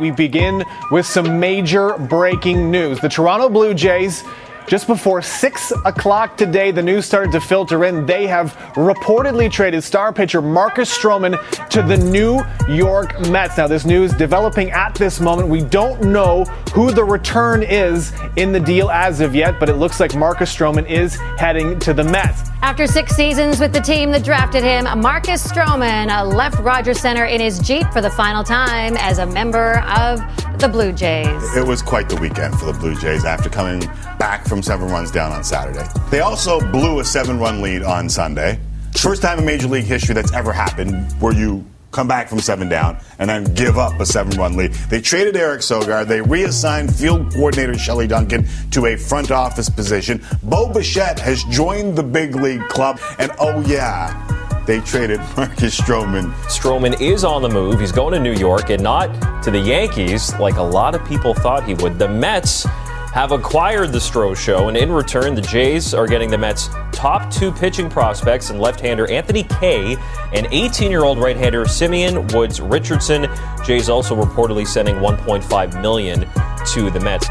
We begin with some major breaking news. The Toronto Blue Jays just before 6 o'clock today, the news started to filter in. They have reportedly traded star pitcher Marcus Stroman to the New York Mets. Now, this news developing at this moment. We don't know who the return is in the deal as of yet, but it looks like Marcus Stroman is heading to the Mets. After six seasons with the team that drafted him, Marcus Stroman left Rogers Center in his Jeep for the final time as a member of the Blue Jays. It was quite the weekend for the Blue Jays after coming back from seven runs down on Saturday. They also blew a seven run lead on Sunday. First time in Major League history that's ever happened where you come back from seven down and then give up a seven run lead. They traded Eric Sogard. They reassigned field coordinator Shelley Duncan to a front office position. Bo Bichette has joined the big league club. And oh, yeah, they traded Marcus Stroman. Stroman is on the move. He's going to New York and not to the Yankees like a lot of people thought he would. The Mets have acquired the Stro Show, and in return, the Jays are getting the Mets' top two pitching prospects and left-hander Anthony Kay and 18-year-old right-hander Simeon Woods Richardson. Jays also reportedly sending 1.5 million to the Mets.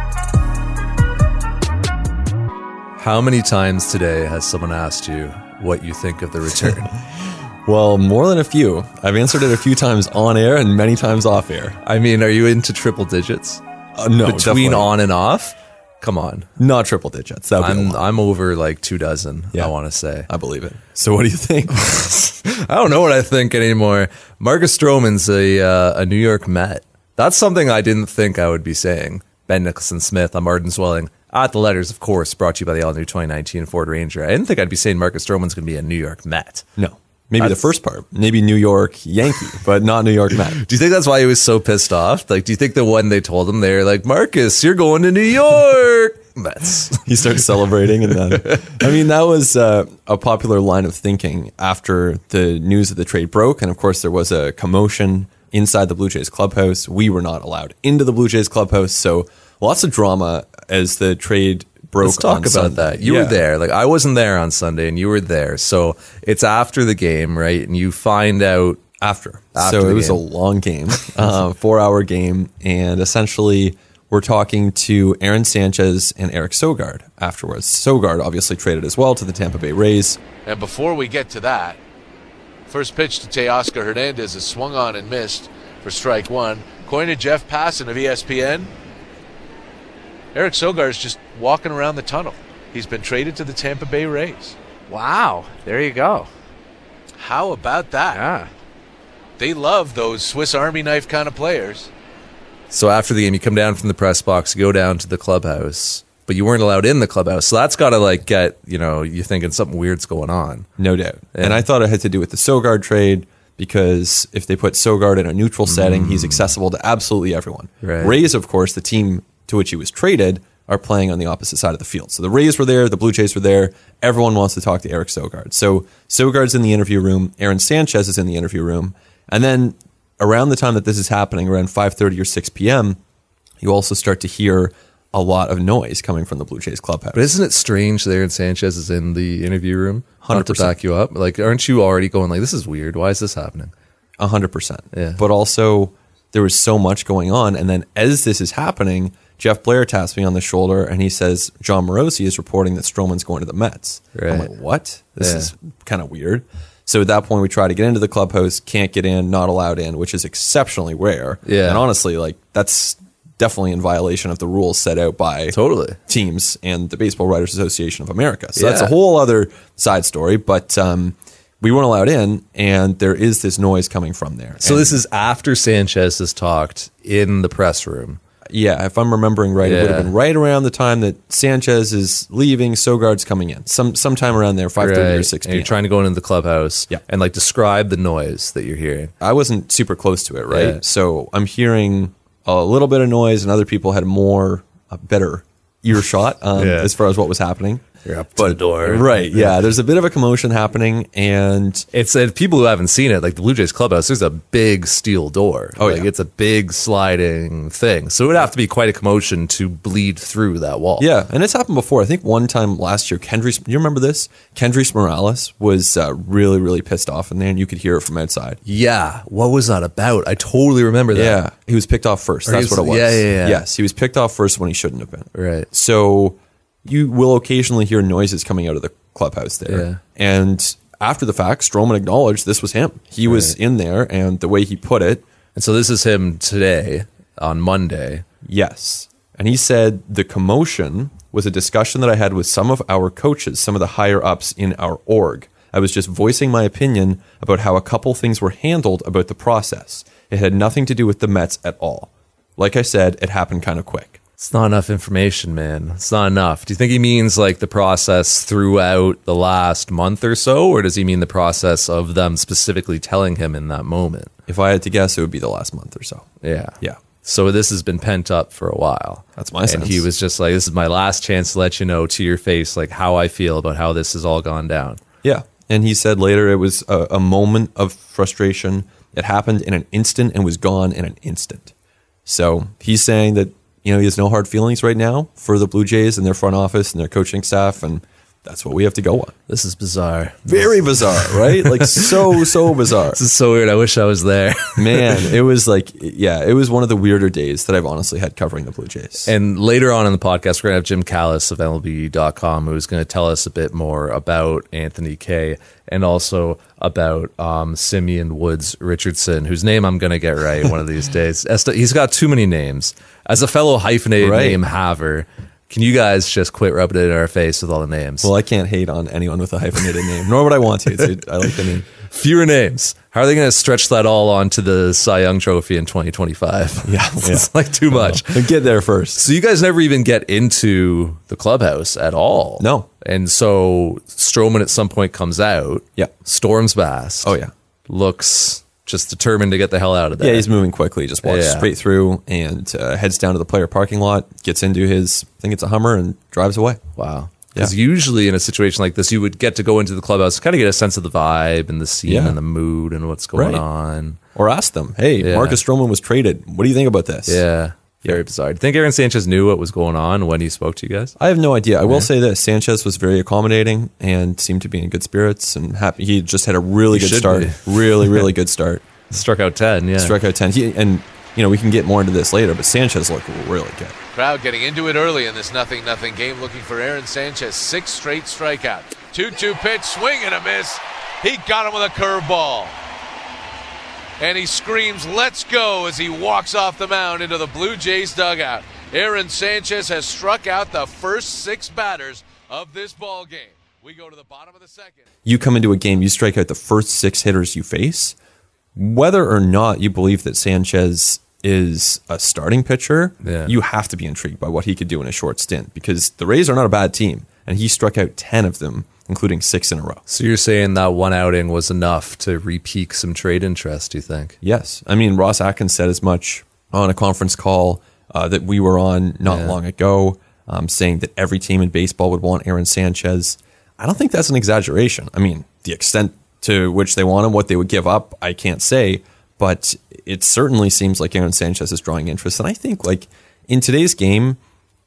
How many times today has someone asked you what you think of the return? Well, more than a few. I've answered it a few times on air and many times off air. I mean, are you into triple digits? Uh, no, Between definitely. on and off? Come on. not triple digits. That would be a I'm lot. I'm over like two dozen, Yeah. I want to say. I believe it. So, what do you think? I don't know what I think anymore. Marcus Stroman's a uh, a New York Met. That's something I didn't think I would be saying. Ben Nicholson Smith, I'm Arden Zwelling. At the letters, of course, brought to you by the all new 2019 Ford Ranger. I didn't think I'd be saying Marcus Stroman's going to be a New York Met. no. Maybe That's- the first part. Maybe New York Yankee, but not New York Met. Do you think that's why he was so pissed off? Like, do you think the one they told him, they're like, Marcus, you're going to New York? Mets. he starts celebrating and then i mean that was uh, a popular line of thinking after the news of the trade broke and of course there was a commotion inside the blue jays clubhouse we were not allowed into the blue jays clubhouse so lots of drama as the trade broke Let's talk on about Sunday. that. You Yeah. were there. Like I wasn't there on Sunday, and you were there. So it's after the game, right? And you find out after. After so it was game. a long game, uh, four hour game, and essentially we're talking to Aaron Sanchez and Eric Sogard afterwards. Sogard obviously traded as well to the Tampa Bay Rays. And before we get to that, first pitch to Teoscar Hernandez is swung on and missed for strike one. According to Jeff Passan of ESPN, Eric Sogard is just walking around the tunnel. He's been traded to the Tampa Bay Rays. Wow. There you go. How about that? Yeah. They love those Swiss Army knife kind of players. So after the game, you come down from the press box, go down to the clubhouse, but you weren't allowed in the clubhouse. So that's got to like get you know you thinking something weird's going on. No doubt. And I thought it had to do with the Sogard trade because if they put Sogard in a neutral setting, mm. he's accessible to absolutely everyone. Right. Rays, of course, the team to which he was traded, are playing on the opposite side of the field. So the Rays were there, the Blue Jays were there. Everyone wants to talk to Eric Sogard. So Sogard's in the interview room. Aaron Sanchez is in the interview room. And then around the time that this is happening, around 5.30 or 6 p.m., you also start to hear a lot of noise coming from the Blue Jays clubhouse. But isn't it strange that Aaron Sanchez is in the interview room? Not to 100%. back you up. Like, aren't you already going like, this is weird? Why is this happening? A hundred percent. Yeah. But also there was so much going on. And then as this is happening, Jeff Blair taps me on the shoulder and he says, Jon Morosi is reporting that Stroman's going to the Mets. I'm like, what? This Yeah. is kind of weird. So at that point, we try to get into the clubhouse, can't get in, not allowed in, which is exceptionally rare. Yeah. And honestly, like that's definitely in violation of the rules set out by Totally. teams and the Baseball Writers Association of America. So that's a whole other side story. But um, we weren't allowed in, and there is this noise coming from there. So And- this is after Sanchez has talked in the press room. Yeah, if I'm remembering right, it would have been right around the time that Sanchez is leaving, Sogard's coming in, some sometime around there, five thirty or six And you're trying to go into the clubhouse Yeah. and like describe the noise that you're hearing. I wasn't super close to it, right? Yeah. So I'm hearing a little bit of noise, and other people had more, a better earshot um, Yeah. as far as what was happening. You're up to the door. Right. Yeah. There's a bit of a commotion happening, and It's uh, people who haven't seen it, like the Blue Jays clubhouse. There's a big steel door. Oh, like yeah. it's a big sliding thing. So it would have to be quite a commotion to bleed through that wall. yeah, and it's happened before. I think one time last year, Kendrys, you remember this? Kendrys Morales was uh, really, really pissed off in there, and you could hear it from outside. Yeah. What was that about? I totally remember that. Yeah, he was picked off first. Or That's was- what it was. yeah, yeah, yeah. Yes, he was picked off first when he shouldn't have been. Right. So you will occasionally hear noises coming out of the clubhouse there. Yeah. And after the fact, Stroman acknowledged this was him. He was in there, and the way he put it, And so this is him today on Monday. yes. And he said the commotion was a discussion that I had with some of our coaches, some of the higher ups in our org. I was just voicing my opinion about how a couple things were handled about the process. It had nothing to do with the Mets at all. Like I said, it happened kind of quick. It's not enough information, man. It's not enough. Do you think he means like the process throughout the last month or so, or does he mean the process of them specifically telling him in that moment? If I had to guess, it would be the last month or so. Yeah. Yeah. So this has been pent up for a while. That's my and sense. And he was just like, "This is my last chance to let you know to your face, like how I feel about how this has all gone down." Yeah. And he said later it was a, a moment of frustration. It happened in an instant and was gone in an instant. So he's saying that, you know, he has no hard feelings right now for the Blue Jays and their front office and their coaching staff. And that's what we have to go on. This is bizarre. Very bizarre, right? Like so, so bizarre. This is so weird. I wish I was there. Man, it was like, yeah, it was one of the weirder days that I've honestly had covering the Blue Jays. And later on in the podcast, we're going to have Jim Callis of MLB.com who's going to tell us a bit more about Anthony Kay and also about um, Simeon Woods Richardson, whose name I'm going to get right one of these days. He's got too many names. As a fellow hyphenated Right. name haver, can you guys just quit rubbing it in our face with all the names? well, I can't hate on anyone with a hyphenated name, nor would I want to. It's- I like the name. Fewer names. How are they going to stretch that all onto the Cy Young Trophy in 2025? Yeah, it's like too uh-huh. much. Get there first. So you guys never even get into the clubhouse at all. No. And so Stroman at some point comes out. Yeah. Storms Bass. Oh, yeah. Looks just determined to get the hell out of there. Yeah, he's moving quickly. Just walks Yeah. straight through and uh, heads down to the player parking lot, gets into his, I think it's a Hummer, and drives away. wow. Because Yeah. usually in a situation like this, you would get to go into the clubhouse, kind of get a sense of the vibe and the scene Yeah. and the mood and what's going Right. on. Or ask them, hey. Marcus Stroman was traded. What do you think about this? Yeah. Very bizarre. Do you think Aaron Sanchez knew what was going on when he spoke to you guys? I have no idea. I will say this Sanchez was very accommodating and seemed to be in good spirits and happy. He just had a really He good start. be. Really, really good start. Struck out 10, yeah. Struck out 10. He, and, you know, we can get more into this later, but Sanchez looked really good. Crowd getting into it early in this nothing nothing game, looking for Aaron Sanchez. Six straight strikeout. 2 2 pitch, swing and a miss. He got him with a curveball. And he screams, Let's go, as he walks off the mound into the Blue Jays dugout. Aaron Sanchez has struck out the first six batters of this ball game. We go to the bottom of the second. you come into a game, you strike out the first six hitters you face, whether or not you believe that Sanchez is a starting pitcher, Yeah. you have to be intrigued by what he could do in a short stint because the Rays are not a bad team, and he struck out 10 of them, including six in a row. So you're saying that one outing was enough to repeak some trade interest, do you think? Yes. I mean, Ross Atkins said as much on a conference call uh, that we were on not Yeah. long ago, um, saying that every team in baseball would want Aaron Sanchez. I don't think that's an exaggeration. I mean, the extent to which they want him, what they would give up, I can't say, but it certainly seems like Aaron Sanchez is drawing interest. And I think, like, in today's game,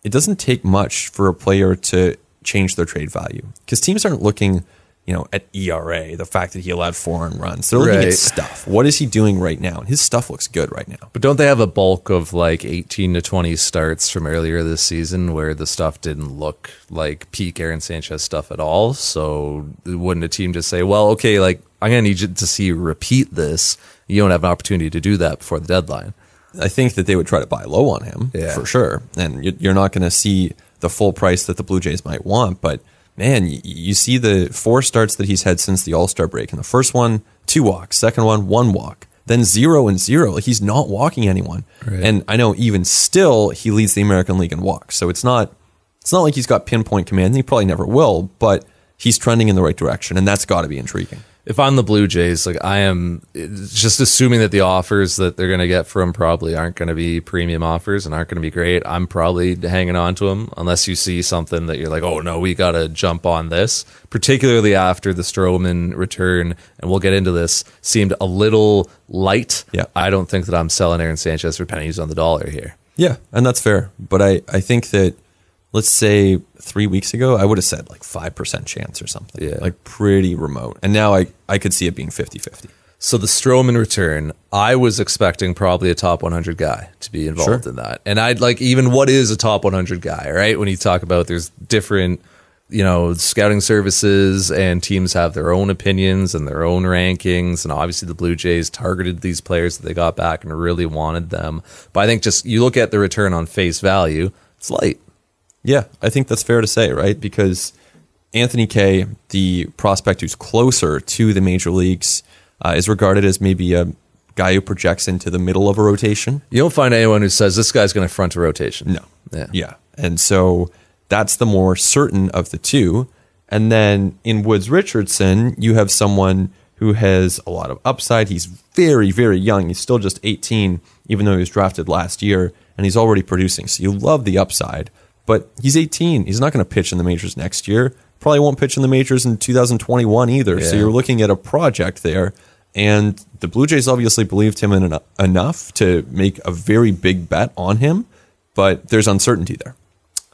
it doesn't take much for a player to change their trade value because teams aren't looking, you know, at ERA, the fact that he allowed four earned runs. They're looking Right. at stuff. What is he doing right now? And his stuff looks good right now. But don't they have a bulk of like 18 to 20 starts from earlier this season where the stuff didn't look like peak Aaron Sanchez stuff at all? So wouldn't a team just say, well, okay, like I'm going to need you to see you repeat this. You don't have an opportunity to do that before the deadline. I think that they would try to buy low on him Yeah. for sure. And you're not going to see the full price that the Blue Jays might want. But man, y- you see the four starts that he's had since the All Star break. And the first one, two walks. Second one, one walk. Then zero and zero. He's not walking anyone. Right. And I know even still, he leads the American League in walks. So it's not it's not like he's got pinpoint command. And he probably never will. But he's trending in the right direction, and that's got to be intriguing. If I'm the Blue Jays, like I am just assuming that the offers that they're going to get from probably aren't going to be premium offers and aren't going to be great. I'm probably hanging on to them unless you see something that you're like, oh no, we got to jump on this. Particularly after the Stroman return, and we'll get into this, seemed a little light. Yeah. I don't think that I'm selling Aaron Sanchez for pennies on the dollar here. Yeah, and that's fair. But I, I think that let's say three weeks ago, I would have said like five percent chance or something. Yeah. Like pretty remote. And now I, I could see it being 50-50. So the Stroman return, I was expecting probably a top 100 guy to be involved Sure. in that. And I'd like even what is a top 100 guy, right? When you talk about there's different, you know, scouting services and teams have their own opinions and their own rankings. And obviously the Blue Jays targeted these players that they got back and really wanted them. But I think just you look at the return on face value, it's light. Yeah, I think that's fair to say, right? Because Anthony Kay, the prospect who's closer to the major leagues, uh, is regarded as maybe a guy who projects into the middle of a rotation. You don't find anyone who says this guy's going to front a rotation. No. Yeah. Yeah. And so that's the more certain of the two. And then in Woods Richardson, you have someone who has a lot of upside. He's very, very young. He's still just 18, even though he was drafted last year, and he's already producing. So you love the upside. But he's 18. He's not going to pitch in the majors next year. Probably won't pitch in the majors in 2021 either. So you're looking at a project there. And the Blue Jays obviously believed him in en- enough to make a very big bet on him, but there's uncertainty there.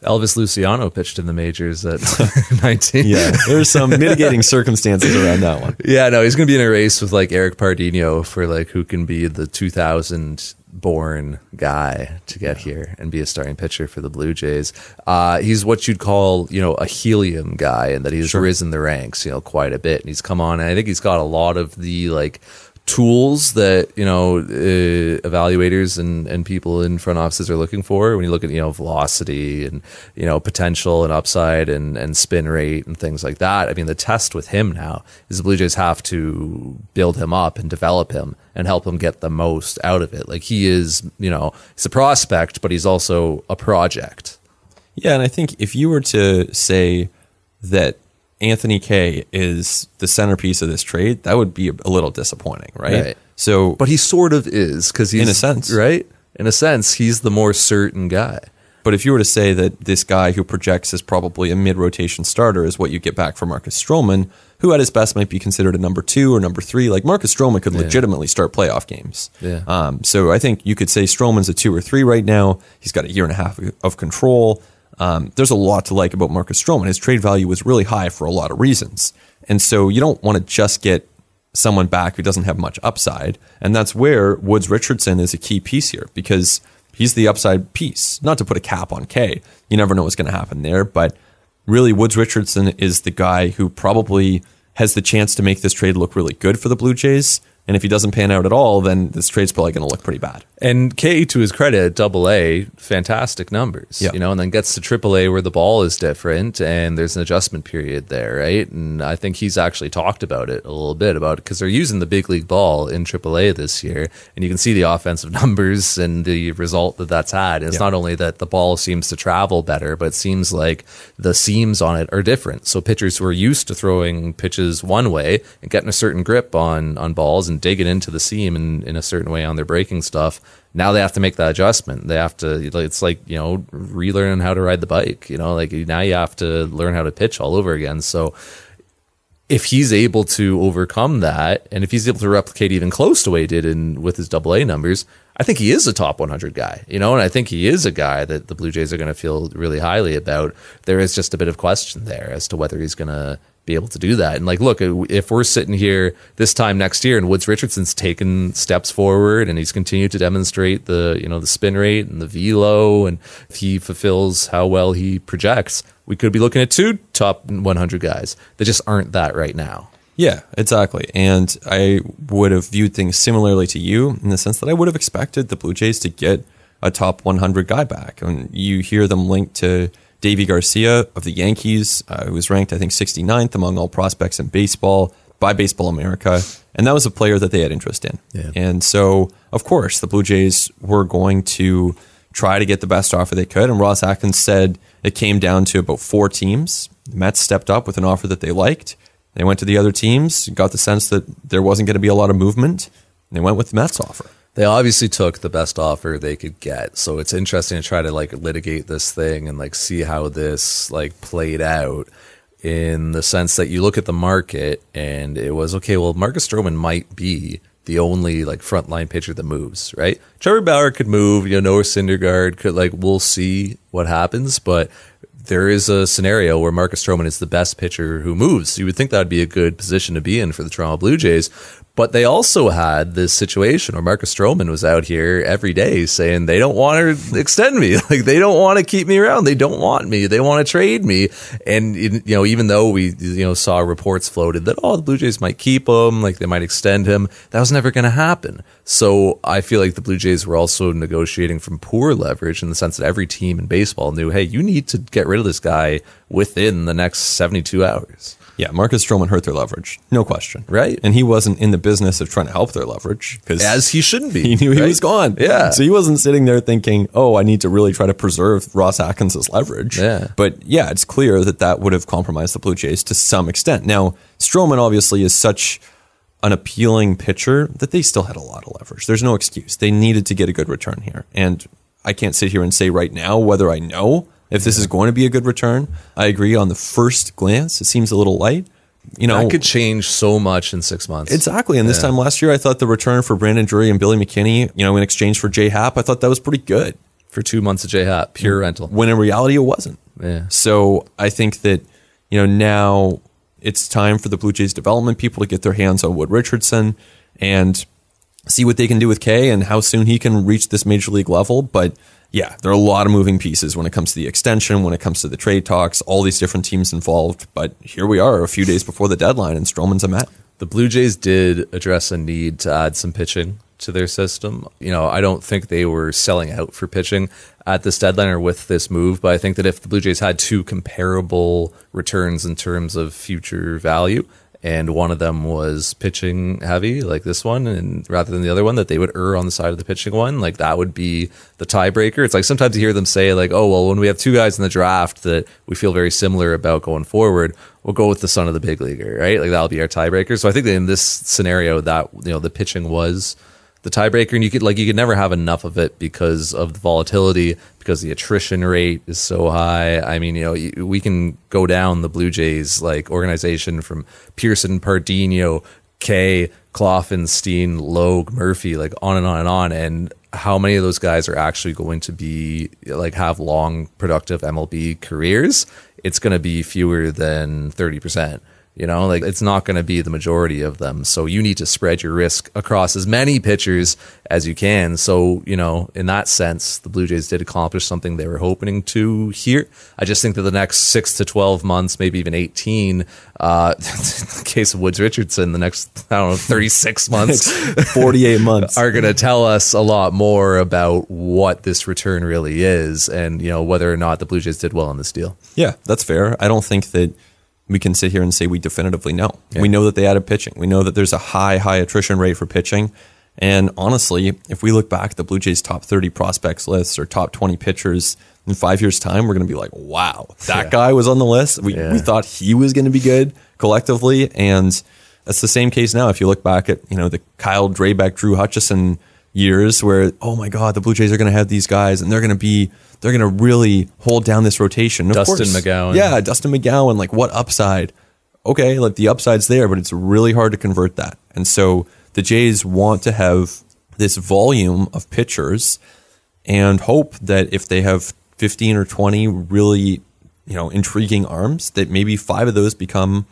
Elvis Luciano pitched in the majors at 19. Yeah, there's some mitigating circumstances around that one. Yeah, no, he's going to be in a race with like Eric Pardinho for like who can be the 2000 born guy to get here and be a starting pitcher for the Blue Jays. Uh, he's what you'd call, you know, a helium guy and that he's risen the ranks, you know, quite a bit. And he's come on and I think he's got a lot of the like tools that you know uh, evaluators and, and people in front offices are looking for when you look at you know velocity and you know potential and upside and, and spin rate and things like that. I mean the test with him now is the Blue Jays have to build him up and develop him and help him get the most out of it. Like he is, you know, he's a prospect, but he's also a project. Yeah, and I think if you were to say that Anthony Kay is the centerpiece of this trade, that would be a, little disappointing, right? Right. So, But he sort of is because he's In a sense. right. In a sense, he's the more certain guy. But if you were to say that this guy who projects as probably a mid rotation starter is what you get back from Marcus Stroman, who at his best might be considered a number two or number three, like Marcus Stroman could legitimately start playoff games. Yeah. Um, so I think you could say Stroman's a two or three right now. He's got a year and a half of control. Um, there's a lot to like about Marcus Stroman. His trade value was really high for a lot of reasons. And so you don't want to just get someone back who doesn't have much upside. And that's where Woods Richardson is a key piece here because he's the upside piece. Not to put a cap on Kay, you never know what's going to happen there. But really, Woods Richardson is the guy who probably has the chance to make this trade look really good for the Blue Jays. And if he doesn't pan out at all, then this trade's probably going to look pretty bad. And Kay, to his credit, double A, fantastic numbers. Yeah. You know, and then gets to triple A where the ball is different and there's an adjustment period there, right? And I think he's actually talked about it a little bit about because they're using the big league ball in triple A this year. And you can see the offensive numbers and the result that that's had. And it's Yeah. not only that the ball seems to travel better, but it seems like the seams on it are different. So pitchers who are used to throwing pitches one way and getting a certain grip on, on balls and digging into the seam in, in a certain way on their breaking stuff, now they have to make that adjustment. They have to, it's like, you know, relearning how to ride the bike, you know, like now you have to learn how to pitch all over again. So if he's able to overcome that and if he's able to replicate even close to what he did in with his double A numbers, I think he is a top 100 guy, you know, and I think he is a guy that the Blue Jays are going to feel really highly about. There is just a bit of question there as to whether he's going to be able to do that. And like, look, if we're sitting here this time next year and Woods Richardson's taken steps forward and he's continued to demonstrate the, you know, the spin rate and the velo and if he fulfills how well he projects, we could be looking at two top 100 guys that just aren't that right now. Yeah, exactly. And I would have viewed things similarly to you in the sense that I would have expected the Blue Jays to get a top 100 guy back. And you hear them linked to Deivi Garcia of the Yankees, uh, who was ranked, I think, 69th among all prospects in baseball by Baseball America. And that was a player that they had interest in. Yeah. And so, of course, the Blue Jays were going to try to get the best offer they could. And Ross Atkins said it came down to about four teams. The Mets stepped up with an offer that they liked. They went to the other teams, got the sense that there wasn't going to be a lot of movement, and they went with the Mets offer. They obviously took the best offer they could get. So it's interesting to try to like litigate this thing and like see how this like played out in the sense that you look at the market and it was okay, well, Marcus Stroman might be the only like frontline pitcher that moves, right? Trevor Bauer could move, you know, Noah Syndergaard could like we'll see what happens, but there is a scenario where Marcus Stroman is the best pitcher who moves. You would think that would be a good position to be in for the Toronto Blue Jays. But they also had this situation where Marcus Stroman was out here every day saying they don't want to extend me. Like they don't want to keep me around. They don't want me. They want to trade me. And, you know, even though we, you know, saw reports floated that, oh, the Blue Jays might keep him, like they might extend him, that was never going to happen. So I feel like the Blue Jays were also negotiating from poor leverage in the sense that every team in baseball knew, hey, you need to get rid of this guy within the next 72 hours. Yeah, Marcus Stroman hurt their leverage, no question. Right. And he wasn't in the business of trying to help their leverage because As he shouldn't be. he knew he was gone. Yeah. So he wasn't sitting there thinking, "Oh, I need to really try to preserve Ross Atkins's leverage." Yeah. But yeah, it's clear that that would have compromised the Blue Jays to some extent. Now, Stroman obviously is such an appealing pitcher that they still had a lot of leverage. There's no excuse. They needed to get a good return here. And I can't sit here and say right now whether I know if this is going to be a good return. I agree on the first glance, it seems a little light. You know, that could change so much in six months. Exactly. And this time last year, I thought the return for Brandon Drury and Billy McKinney, you know, in exchange for Jay Happ, I thought that was pretty good. for two months of J Happ, pure mm. rental. When in reality, it wasn't. Yeah. So I think that, you know, now it's time for the Blue Jays development people to get their hands on Wood Richardson and see what they can do with Kay and how soon he can reach this major league level. But yeah, there are a lot of moving pieces when it comes to the extension, when it comes to the trade talks, all these different teams involved. But here we are a few days before the deadline and Stroman's a Met. The Blue Jays did address a need to add some pitching to their system. You know, I don't think they were selling out for pitching at this deadline or with this move, but I think that if the Blue Jays had two comparable returns in terms of future value, and one of them was pitching heavy like this one and rather than the other one that they would err on the side of the pitching one. Like that would be the tiebreaker. It's like sometimes you hear them say like oh well when we have two guys in the draft that we feel very similar about going forward we'll go with the son of the big leaguer right? Like that'll be our tiebreaker. So i think in this scenario that you know the pitching was the tiebreaker and you could like you could never have enough of it because of the volatility because the attrition rate is so high i mean you know we can go down the blue jays like organization from pearson pardinho Kay, Kloffenstein, Logue, Murphy, like on and on and on. And how many of those guys are actually going to be like have long, productive MLB careers? It's going to be fewer than 30%. You know, like it's not going to be the majority of them. So you need to spread your risk across as many pitchers as you can. So, you know, in that sense, the Blue Jays did accomplish something they were hoping to here. I just think that the next six to 12 months, maybe even 18, uh, in the case of Woods Richardson, the next, I don't know, 36 months 48 months. are going to tell us a lot more about what this return really is and, you know, whether or not the Blue Jays did well in this deal. Yeah, that's fair. I don't think that we can sit here and say we definitively know. We know that they added pitching. We know that there's a high, high attrition rate for pitching. And honestly, if we look back at the Blue Jays' top 30 prospects lists or top 20 pitchers in five years' time, we're going to be like, wow, that Yeah. guy was on the list. We, Yeah. we thought he was going to be good collectively. And that's the same case now. If you look back at, you know, the Kyle Drabek, Drew Hutchison years where, oh my God, the Blue Jays are going to have these guys and they're going to be, they're going to really hold down this rotation. Of Dustin course- McGowan. Yeah, Dustin McGowan, like what upside? Okay, like the upside's there, but it's really hard to convert that. And so the Jays want to have this volume of pitchers and hope that if they have 15 or 20 really, you know, intriguing arms, that maybe five of those become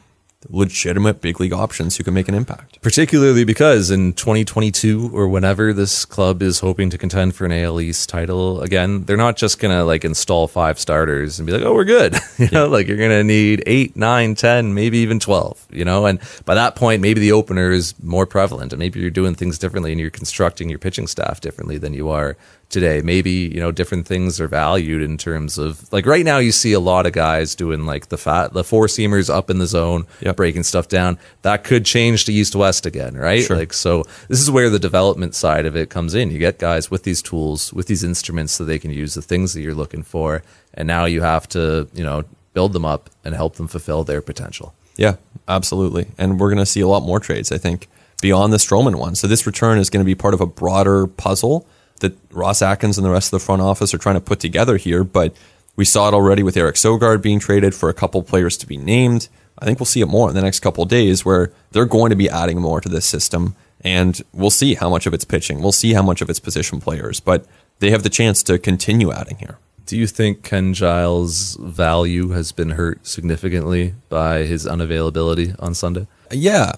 legitimate big league options who can make an impact. particularly because in 2022 or whenever this club is hoping to contend for an AL East title again, they're not just gonna like install five starters and be like, "Oh, we're good." You know, like you're gonna need eight, nine, ten, maybe even twelve. You know, and by that point, maybe the opener is more prevalent, and maybe you're doing things differently, and you're constructing your pitching staff differently than you are today. Maybe you know different things are valued in terms of like right now you see a lot of guys doing like the fat the four seamers up in the zone, Yep. breaking stuff down. That could change to east west again, right? Sure. Like so this is where the development side of it comes in. You get guys with these tools, with these instruments that they can use the things that you're looking for, and now you have to, you know, build them up and help them fulfill their potential. Yeah. absolutely. And we're going to see a lot more trades, I think, beyond the Stroman one. So this return is going to be part of a broader puzzle that Ross Atkins and the rest of the front office are trying to put together here. But we saw it already with Eric Sogard being traded for a couple players to be named. I think we'll see it more in the next couple days where they're going to be adding more to this system. And we'll see how much of it's pitching. We'll see how much of it's position players. But they have the chance to continue adding here. Do you think Ken Giles' value has been hurt significantly by his unavailability on Sunday? Yeah.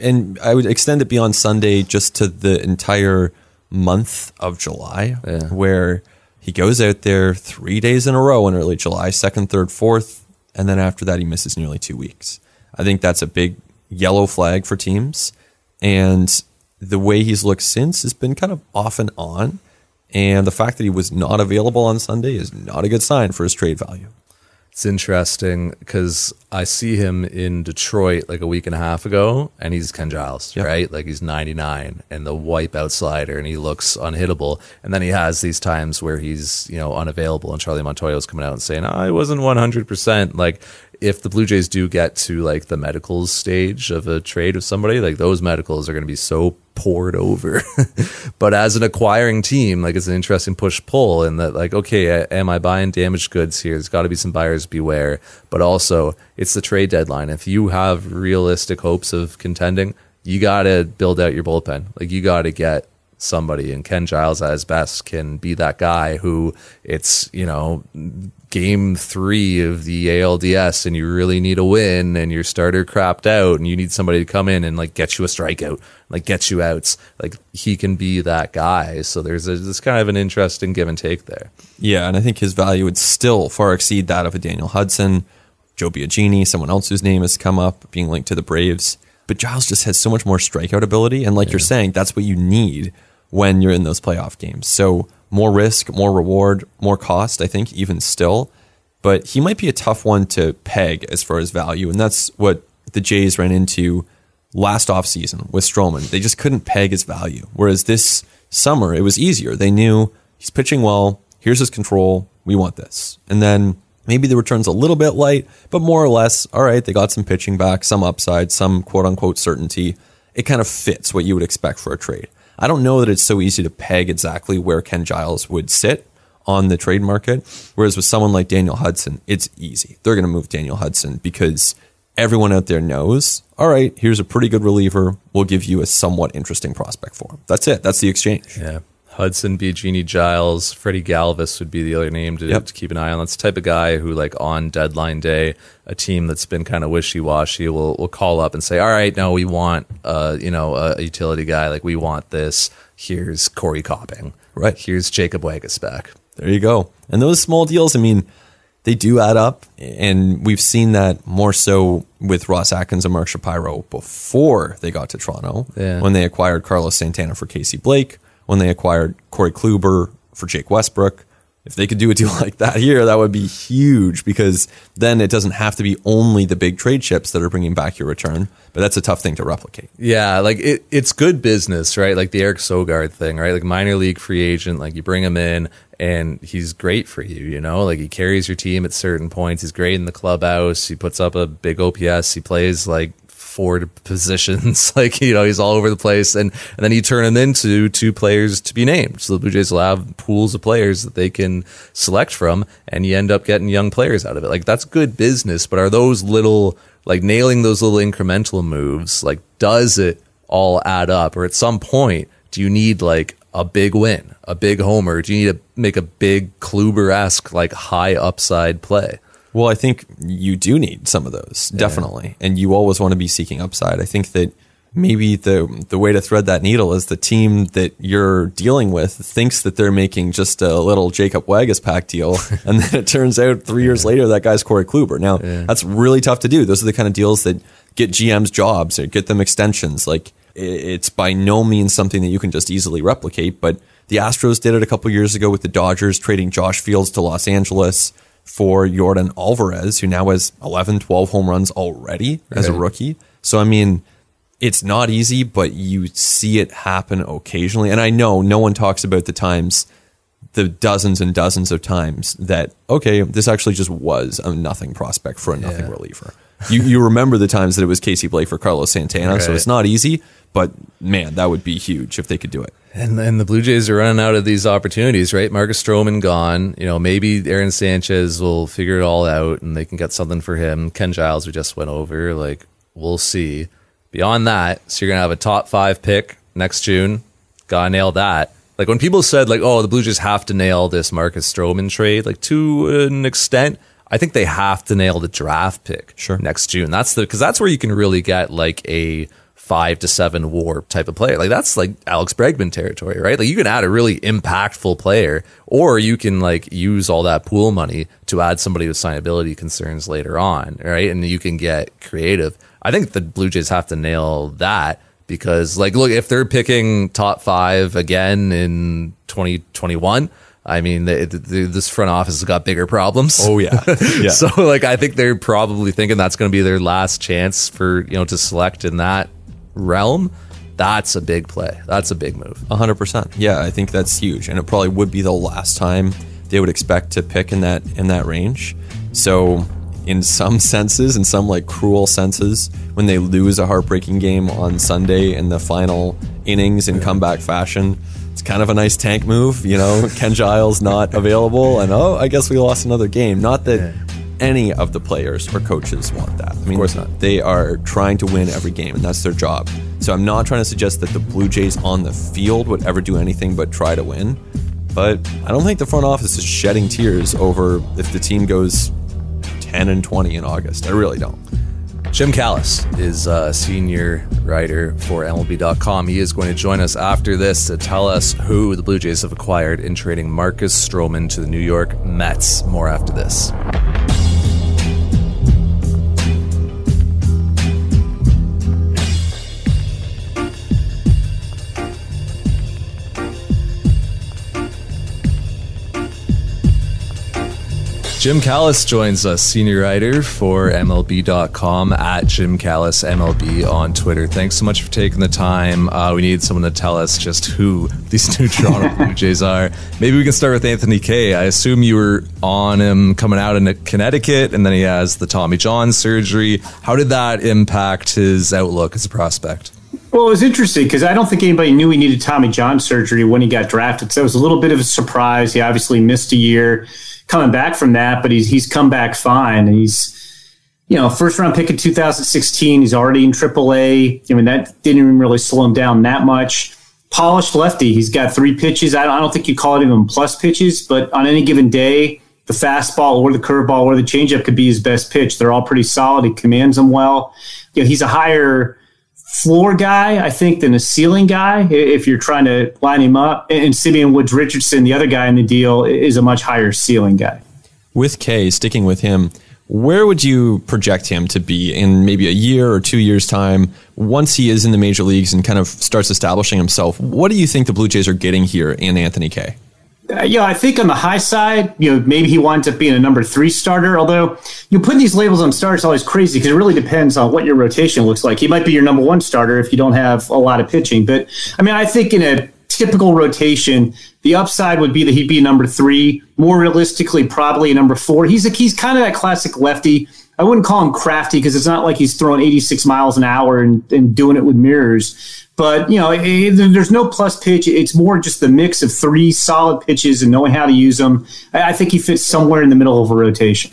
And I would extend it beyond Sunday just to the entire month of July, Yeah. where he goes out there three days in a row in early July, second, third, fourth, and then after that, he misses nearly two weeks. I think that's a big yellow flag for teams. And the way he's looked since has been kind of off and on. And the fact that he was not available on Sunday is not a good sign for his trade value. It's interesting because I see him in Detroit like a week and a half ago, and he's Ken Giles, Yep. right? Like he's 99 and the wipeout slider, and he looks unhittable. And then he has these times where he's you know unavailable, and Charlie Montoyo's coming out and saying, "I wasn't 100." percent Like if the Blue Jays do get to like the medicals stage of a trade with somebody, like those medicals are going to be so poured over. but as an acquiring team, like it's an interesting push pull in that, like, okay, am I buying damaged goods here? There's got to be some buyers beware. But also, it's the trade deadline. If you have realistic hopes of contending, you got to build out your bullpen. Like, you got to get somebody and Ken Giles at his best can be that guy who it's, you know, game three of the ALDS and you really need a win and your starter crapped out and you need somebody to come in and like get you a strikeout, like get you outs. Like he can be that guy. So there's a, this kind of an interesting give and take there. Yeah, and I think his value would still far exceed that of a Daniel Hudson, Joe Biagini, someone else whose name has come up being linked to the Braves. But Giles just has so much more strikeout ability, and like you're saying, that's what you need when you're in those playoff games. So more risk, more reward, more cost. I think even still, but he might be a tough one to peg as far as value, and that's what the Jays ran into last offseason with Stroman. They just couldn't peg his value. Whereas this summer, it was easier. They knew he's pitching well. Here's his control. We want this. And then maybe the return's a little bit light, but more or less, all right, they got some pitching back, some upside, some quote unquote certainty. It kind of fits what you would expect for a trade. I don't know that it's so easy to peg exactly where Ken Giles would sit on the trade market. Whereas with someone like Daniel Hudson, it's easy. They're going to move Daniel Hudson because everyone out there knows, all right, here's a pretty good reliever. We'll give you a somewhat interesting prospect for him. That's it. That's the exchange. Yeah. Hudson, Biagini, Giles, Freddie Galvis would be the other name to, Yep. to keep an eye on. That's the type of guy who, like, on deadline day, a team that's been kind of wishy washy will will call up and say, "All right, no, we want, uh, you know, a utility guy. Like, we want this. Here's Corey Copping. Right. Here's Jacob Waguespack. There you go. And those small deals, I mean, they do add up. And we've seen that more so with Ross Atkins and Mark Shapiro before they got to Toronto, Yeah. when they acquired Carlos Santana for Casey Blake, when they acquired Corey Kluber for Jake Westbrook. If they could do a deal like that here, that would be huge because then it doesn't have to be only the big trade chips that are bringing back your return. But that's a tough thing to replicate. Yeah, like it, it's good business, right? Like the Eric Sogard thing, right? Like minor league free agent, like you bring him in and he's great for you, you know? Like he carries your team at certain points. He's great in the clubhouse. He puts up a big OPS. He plays like four positions. like, you know, he's all over the place. And, and then you turn him into two players to be named. So the Blue Jays will have pools of players that they can select from and you end up getting young players out of it. Like that's good business, but are those little like nailing those little incremental moves, like does it all add up? Or at some point, do you need like a big win, a big homer? Do you need to make a big Kluber esque, like high upside play? Well, I think you do need some of those, definitely. And you always want to be seeking upside. I think that maybe the the way to thread that needle is the team that you're dealing with thinks that they're making just a little Jacob Waguespack deal, and then it turns out three years later that guy's Corey Kluber. Now that's really tough to do. Those are the kind of deals that get GMs jobs or get them extensions. Like it's by no means something that you can just easily replicate. But the Astros did it a couple years ago with the Dodgers trading Josh Fields to Los Angeles for Yordan Alvarez, who now has 11, 12 home runs already as a rookie. So, I mean, it's not easy, but you see it happen occasionally. And I know no one talks about the times, the dozens and dozens of times that, okay, this actually just was a nothing prospect for a nothing Yeah. reliever. you, you remember the times that it was Casey Blake for Carlos Santana, so it's not easy. But man, that would be huge if they could do it. And then the Blue Jays are running out of these opportunities, right? Marcus Stroman gone. You know, maybe Aaron Sanchez will figure it all out and they can get something for him. Ken Giles, we just went over. Like, we'll see. Beyond that, so you're going to have a top five pick next June. Gotta nail that. Like, when people said, like, oh, the Blue Jays have to nail this Marcus Stroman trade, like, to an extent, I think they have to nail the draft pick Sure. next June. That's the, because that's where you can really get, like, a five to seven war type of player. Like that's like Alex Bregman territory, right? Like you can add a really impactful player, or you can like use all that pool money to add somebody with signability concerns later on, right? And you can get creative. I think the Blue Jays have to nail that because like look, if they're picking top five again in 2021, I mean, the, the, this front office has got bigger problems. Oh yeah, yeah. So like I think they're probably thinking that's going to be their last chance for, you know, to select in that realm. That's a big play. That's a big move. hundred percent. Yeah, I think that's huge, and it probably would be the last time they would expect to pick in that in that range. So, in some senses, in some like cruel senses, when they lose a heartbreaking game on Sunday in the final innings in comeback fashion, it's kind of a nice tank move. You know, Ken Giles not available, and oh, I guess we lost another game. Not that. Any of the players or coaches want that. I mean, of course not. They are trying to win every game, and that's their job. So I'm not trying to suggest that the Blue Jays on the field would ever do anything but try to win. But I don't think the front office is shedding tears over if the team goes 10 and 20 in August. I really don't. Jim Callis is a senior writer for MLB.com. He is going to join us after this to tell us who the Blue Jays have acquired in trading Marcus Stroman to the New York Mets. More after this. Jim Callis joins us, senior writer for MLB.com at Jim Callis MLB on Twitter. Thanks so much for taking the time. Uh, we need someone to tell us just who these new Toronto Blue Jays are. Maybe we can start with Anthony Kay. I assume you were on him coming out in Connecticut, and then he has the Tommy John surgery. How did that impact his outlook as a prospect? Well, it was interesting because I don't think anybody knew he needed Tommy John surgery when he got drafted. So it was a little bit of a surprise. He obviously missed a year coming back from that, but he's he's come back fine. He's, you know, first round pick in 2016. He's already in AAA. I mean, that didn't even really slow him down that much. Polished lefty. He's got three pitches. I don't, I don't think you call it even plus pitches, but on any given day, the fastball or the curveball or the changeup could be his best pitch. They're all pretty solid. He commands them well. You know, he's a higher floor guy, I think, than a ceiling guy. If you're trying to line him up, and Simeon Woods Richardson, the other guy in the deal, is a much higher ceiling guy. With Kay, sticking with him, where would you project him to be in maybe a year or two years' time once he is in the major leagues and kind of starts establishing himself? What do you think the Blue Jays are getting here in Anthony Kay? Uh, yeah, I think on the high side, you know, maybe he winds up being a number three starter. Although you put these labels on starters always crazy because it really depends on what your rotation looks like. He might be your number one starter if you don't have a lot of pitching. But I mean, I think in a typical rotation, the upside would be that he'd be number three. More realistically, probably number four. He's a, he's kind of that classic lefty. I wouldn't call him crafty because it's not like he's throwing 86 miles an hour and, and doing it with mirrors. But you know, eh, there's no plus pitch. It's more just the mix of three solid pitches and knowing how to use them. I I think he fits somewhere in the middle of a rotation.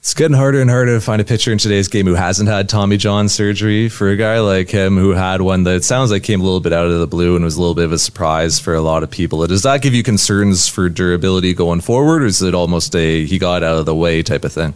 It's getting harder and harder to find a pitcher in today's game who hasn't had Tommy John surgery. For a guy like him who had one that it sounds like came a little bit out of the blue and was a little bit of a surprise for a lot of people. Does that give you concerns for durability going forward, or is it almost a he got out of the way type of thing?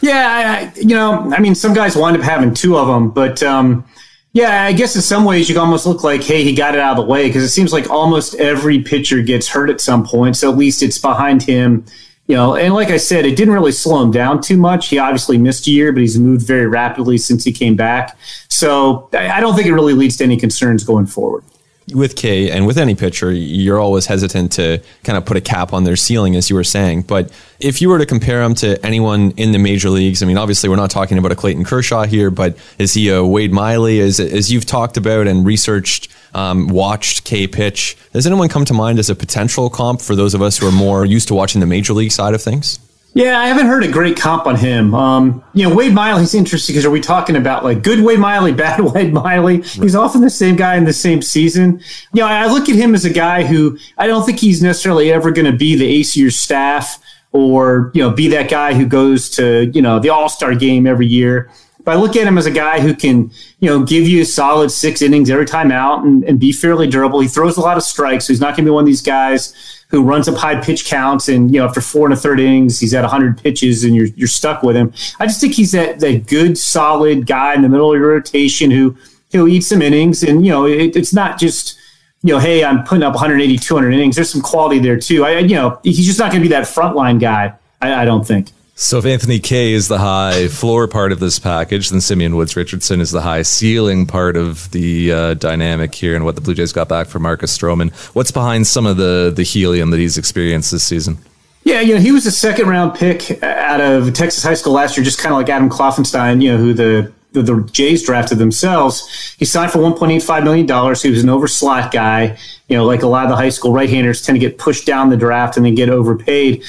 Yeah, I, I- you know, I mean, some guys wind up having two of them, but um, yeah, I guess in some ways you almost look like, hey, he got it out of the way because it seems like almost every pitcher gets hurt at some point. So at least it's behind him, you know. And like I said, it didn't really slow him down too much. He obviously missed a year, but he's moved very rapidly since he came back. So I don't think it really leads to any concerns going forward. With Kay and with any pitcher, you're always hesitant to kind of put a cap on their ceiling, as you were saying. But if you were to compare him to anyone in the major leagues, I mean, obviously we're not talking about a Clayton Kershaw here, but is he a Wade Miley? As, as you've talked about and researched, um, watched Kay pitch, does anyone come to mind as a potential comp for those of us who are more used to watching the major league side of things? Yeah, I haven't heard a great comp on him. Um, you know, Wade Miley's interesting because are we talking about like good Wade Miley, bad Wade Miley? He's often the same guy in the same season. You know, I look at him as a guy who I don't think he's necessarily ever going to be the ace of your staff or, you know, be that guy who goes to, you know, the all star game every year. But I look at him as a guy who can, you know, give you a solid six innings every time out and, and be fairly durable. He throws a lot of strikes, so he's not going to be one of these guys who runs up high pitch counts and you know after four and a third innings he's at 100 pitches and you're you're stuck with him. I just think he's that that good solid guy in the middle of your rotation who he'll eat some innings and you know it, it's not just you know hey I'm putting up 180 200 innings. There's some quality there too. I you know he's just not going to be that frontline guy. I, I don't think. So if Anthony Kay is the high floor part of this package, then Simeon Woods Richardson is the high ceiling part of the uh, dynamic here and what the Blue Jays got back for Marcus Stroman. What's behind some of the the helium that he's experienced this season? Yeah, you know, he was a second round pick out of Texas high school last year, just kind of like Adam Kloffenstein, you know, who the, the, the Jays drafted themselves. He signed for $1.85 million. He was an over slot guy. You know, like a lot of the high school right handers tend to get pushed down the draft and then get overpaid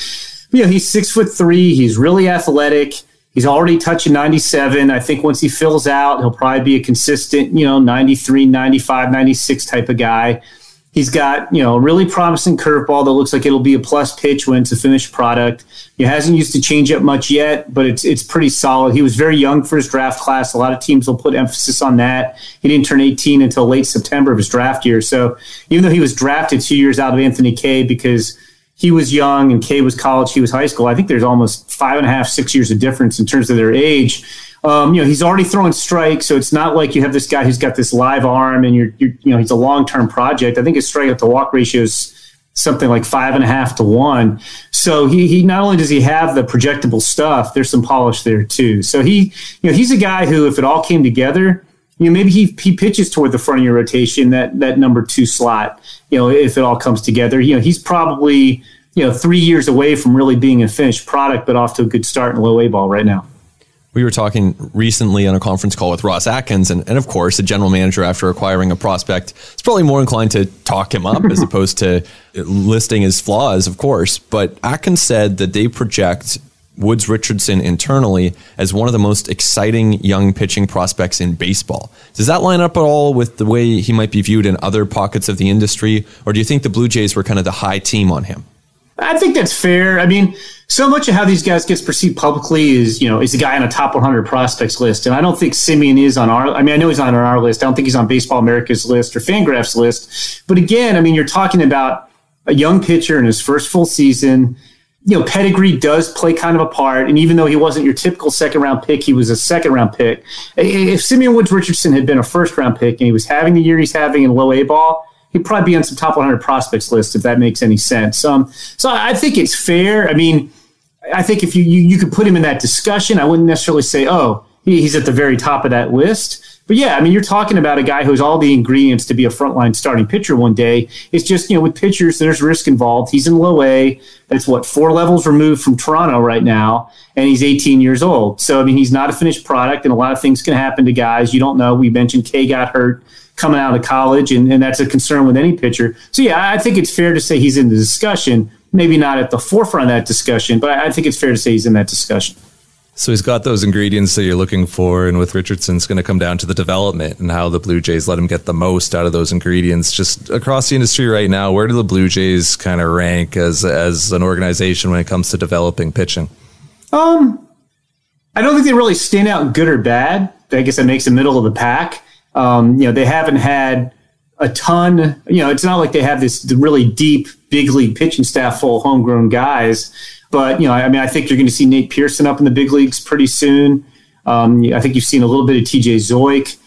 you know, he's six foot three. He's really athletic. He's already touching 97. I think once he fills out, he'll probably be a consistent, you know, 93, 95, 96 type of guy. He's got, you know, a really promising curveball that looks like it'll be a plus pitch when it's a finished product. He hasn't used to change up much yet, but it's it's pretty solid. He was very young for his draft class. A lot of teams will put emphasis on that. He didn't turn 18 until late September of his draft year. So even though he was drafted two years out of Anthony Kay because – he was young and Kay was college, he was high school. I think there's almost five and a half, six years of difference in terms of their age. Um, you know, he's already throwing strikes, so it's not like you have this guy who's got this live arm and you're, you're you know, he's a long term project. I think his strikeout to walk ratio is something like five and a half to one. So he, he not only does he have the projectable stuff, there's some polish there too. So he, you know, he's a guy who, if it all came together, you know, maybe he he pitches toward the front of your rotation, that that number two slot. You know, if it all comes together, you know, he's probably you know three years away from really being a finished product, but off to a good start in low A ball right now. We were talking recently on a conference call with Ross Atkins, and, and of course, a general manager, after acquiring a prospect, is probably more inclined to talk him up as opposed to listing his flaws, of course. But Atkins said that they project Woods Richardson internally as one of the most exciting young pitching prospects in baseball. Does that line up at all with the way he might be viewed in other pockets of the industry, or do you think the Blue Jays were kind of the high team on him? I think that's fair. I mean, so much of how these guys gets perceived publicly is, you know, is a guy on a top 100 prospects list, and I don't think Simeon is on our. I mean, I know he's not on our list. I don't think he's on Baseball America's list or Fangraphs list. But again, I mean, you're talking about a young pitcher in his first full season you know, pedigree does play kind of a part. And even though he wasn't your typical second round pick, he was a second round pick. If Simeon Woods Richardson had been a first round pick and he was having the year he's having in low A ball, he'd probably be on some top 100 prospects list if that makes any sense. Um, so I think it's fair. I mean, I think if you, you, you could put him in that discussion, I wouldn't necessarily say, oh, he's at the very top of that list. But yeah, I mean, you're talking about a guy who's all the ingredients to be a frontline starting pitcher one day. It's just, you know, with pitchers, there's risk involved. He's in low A. That's what, four levels removed from Toronto right now. And he's 18 years old. So, I mean, he's not a finished product, and a lot of things can happen to guys. You don't know. We mentioned Kay got hurt coming out of college, and, and that's a concern with any pitcher. So, yeah, I think it's fair to say he's in the discussion. Maybe not at the forefront of that discussion, but I think it's fair to say he's in that discussion. So he's got those ingredients that you're looking for, and with Richardson, it's going to come down to the development and how the Blue Jays let him get the most out of those ingredients. Just across the industry right now, where do the Blue Jays kind of rank as as an organization when it comes to developing pitching? Um, I don't think they really stand out good or bad. I guess that makes the middle of the pack. Um, you know, they haven't had a ton. You know, it's not like they have this really deep big league pitching staff full of homegrown guys. But you know, I mean, I think you're going to see Nate Pearson up in the big leagues pretty soon. Um, I think you've seen a little bit of TJ Zeuch.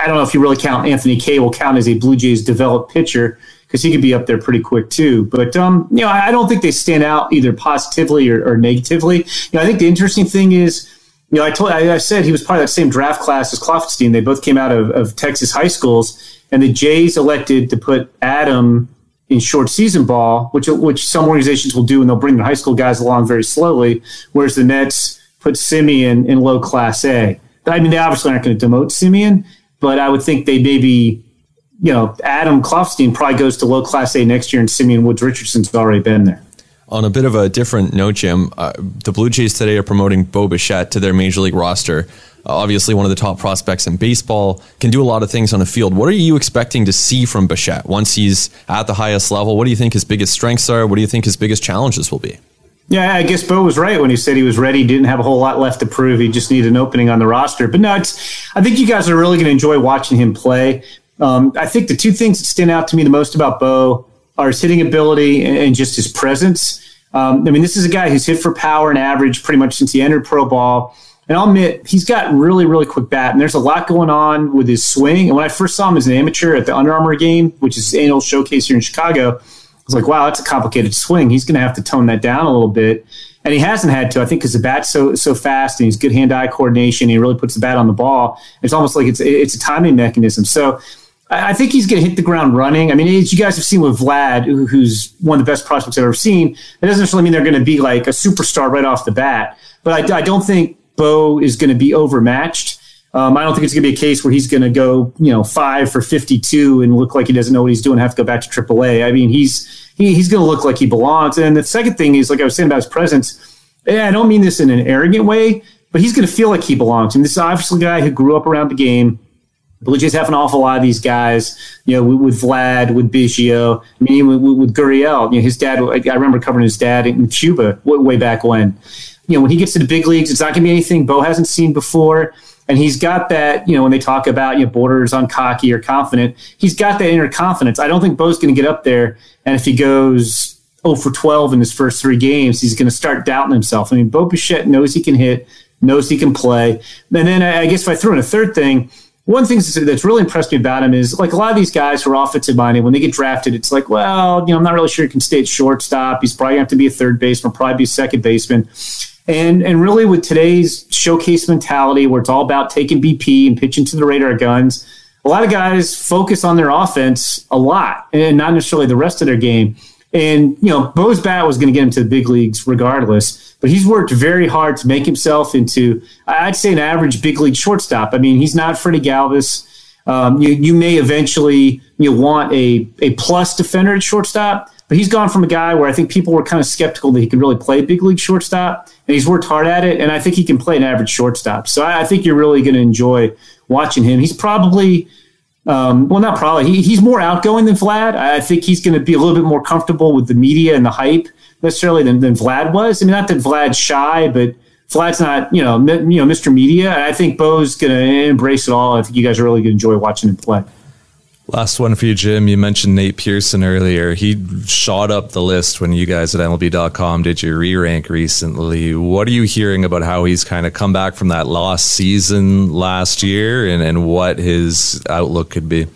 I don't know if you really count Anthony Kay will count as a Blue Jays developed pitcher because he could be up there pretty quick too. But um, you know, I don't think they stand out either positively or, or negatively. You know, I think the interesting thing is, you know, I told I, I said he was part of that same draft class as Kloffenstein. They both came out of, of Texas high schools, and the Jays elected to put Adam in short season ball, which which some organizations will do, and they'll bring their high school guys along very slowly. Whereas the Mets put Simeon in low class A. I mean, they obviously aren't going to demote Simeon, but I would think they maybe, you know, Adam Kloffenstein probably goes to low class A next year, and Simeon Woods Richardson's already been there. On a bit of a different note, Jim, uh, the Blue Jays today are promoting Bo Bichette to their major league roster. Uh, obviously, one of the top prospects in baseball can do a lot of things on the field. What are you expecting to see from Bichette once he's at the highest level? What do you think his biggest strengths are? What do you think his biggest challenges will be? Yeah, I guess Bo was right when he said he was ready. Didn't have a whole lot left to prove. He just needed an opening on the roster. But no, it's. I think you guys are really going to enjoy watching him play. Um, I think the two things that stand out to me the most about Bo are his hitting ability and just his presence. Um, I mean, this is a guy who's hit for power and average pretty much since he entered pro ball. And I'll admit, he's got really, really quick bat, and there's a lot going on with his swing. And when I first saw him as an amateur at the Under Armour game, which is an annual showcase here in Chicago, I was like, wow, that's a complicated swing. He's going to have to tone that down a little bit. And he hasn't had to, I think, because the bat's so so fast and he's good hand-eye coordination. And he really puts the bat on the ball. It's almost like it's it's a timing mechanism. So I think he's going to hit the ground running. I mean, as you guys have seen with Vlad, who's one of the best prospects I've ever seen, it doesn't necessarily mean they're going to be like a superstar right off the bat. But I, I don't think Bo is going to be overmatched. Um, I don't think it's going to be a case where he's going to go, you know, five for 52 and look like he doesn't know what he's doing have to go back to AAA. I mean, he's he, he's going to look like he belongs. And the second thing is, like I was saying about his presence, Yeah, I don't mean this in an arrogant way, but he's going to feel like he belongs. And this is obviously a guy who grew up around the game. Blue Jays have an awful lot of these guys, you know, with, with Vlad, with Biggio, I mean, with, with Gurriel. You know, his dad, I remember covering his dad in Cuba way back when. You know, when he gets to the big leagues, it's not going to be anything Bo hasn't seen before. And he's got that, you know, when they talk about, you know, borders on cocky or confident, he's got that inner confidence. I don't think Bo's going to get up there. And if he goes 0 for 12 in his first three games, he's going to start doubting himself. I mean, Bo Bichette knows he can hit, knows he can play. And then I guess if I throw in a third thing, one thing that's really impressed me about him is like a lot of these guys who are offensive minded, when they get drafted, it's like, well, you know, I'm not really sure he can stay at shortstop. He's probably going to have to be a third baseman, probably be a second baseman. And and really with today's showcase mentality where it's all about taking BP and pitching to the radar guns, a lot of guys focus on their offense a lot and not necessarily the rest of their game. And, you know, Bo's bat was going to get him to the big leagues regardless, but he's worked very hard to make himself into, I'd say, an average big league shortstop. I mean, he's not Freddie Galvis. Um, you, you may eventually you know, want a, a plus defender at shortstop, but he's gone from a guy where I think people were kind of skeptical that he could really play big league shortstop, and he's worked hard at it, and I think he can play an average shortstop. So I, I think you're really going to enjoy watching him. He's probably um, well, not probably. He, he's more outgoing than Vlad. I think he's going to be a little bit more comfortable with the media and the hype necessarily than, than Vlad was. I mean, not that Vlad's shy, but Vlad's not, you know, m- you know, Mr. Media. I think Bo's going to embrace it all. I think you guys are really going to enjoy watching him play. Last one for you, Jim. You mentioned Nate Pearson earlier. He shot up the list when you guys at MLB.com did your re rank recently. What are you hearing about how he's kind of come back from that lost season last year and, and what his outlook could be?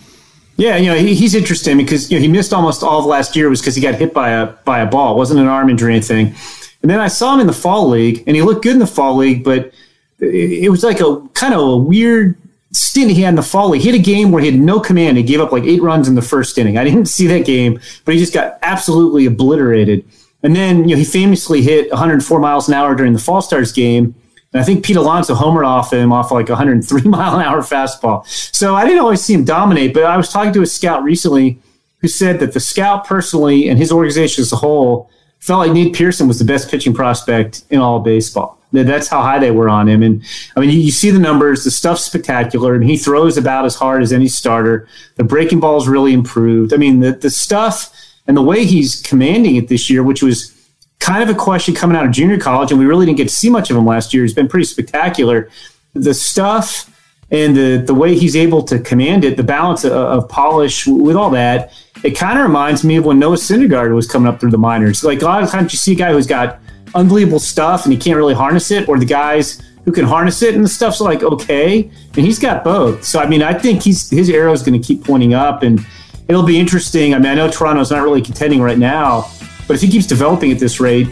Yeah, you know, he, he's interesting because you know, he missed almost all of last year was because he got hit by a by a ball. It wasn't an arm injury or anything. And then I saw him in the fall league, and he looked good in the fall league, but it, was like a kind of a weird stint he had in the fall league. He had a game where he had no command. He gave up like eight runs in the first inning. I didn't see that game, but he just got absolutely obliterated. And then, you know, he famously hit 104 miles an hour during the Fall Stars game. And I think Pete Alonso homered off him off like 103 mile an hour fastball. So I didn't always see him dominate, but I was talking to a scout recently who said that the scout personally and his organization as a whole felt like Nate Pearson was the best pitching prospect in all baseball. That's how high they were on him. And I mean, you, you, see the numbers, the stuff's spectacular, and he throws about as hard as any starter. The breaking ball's really improved. I mean, the, the stuff and the way he's commanding it this year, which was kind of a question coming out of junior college, and we really didn't get to see much of him last year, has been pretty spectacular. The stuff and the, the way he's able to command it, the balance of, of polish with all that, it kind of reminds me of when Noah Syndergaard was coming up through the minors. Like a lot of times you see a guy who's got unbelievable stuff and he can't really harness it, or the guys who can harness it and the stuff's like okay, and he's got both. So I mean, I think he's his arrow is going to keep pointing up, and it'll be interesting. I mean, I know Toronto's not really contending right now, but if he keeps developing at this rate,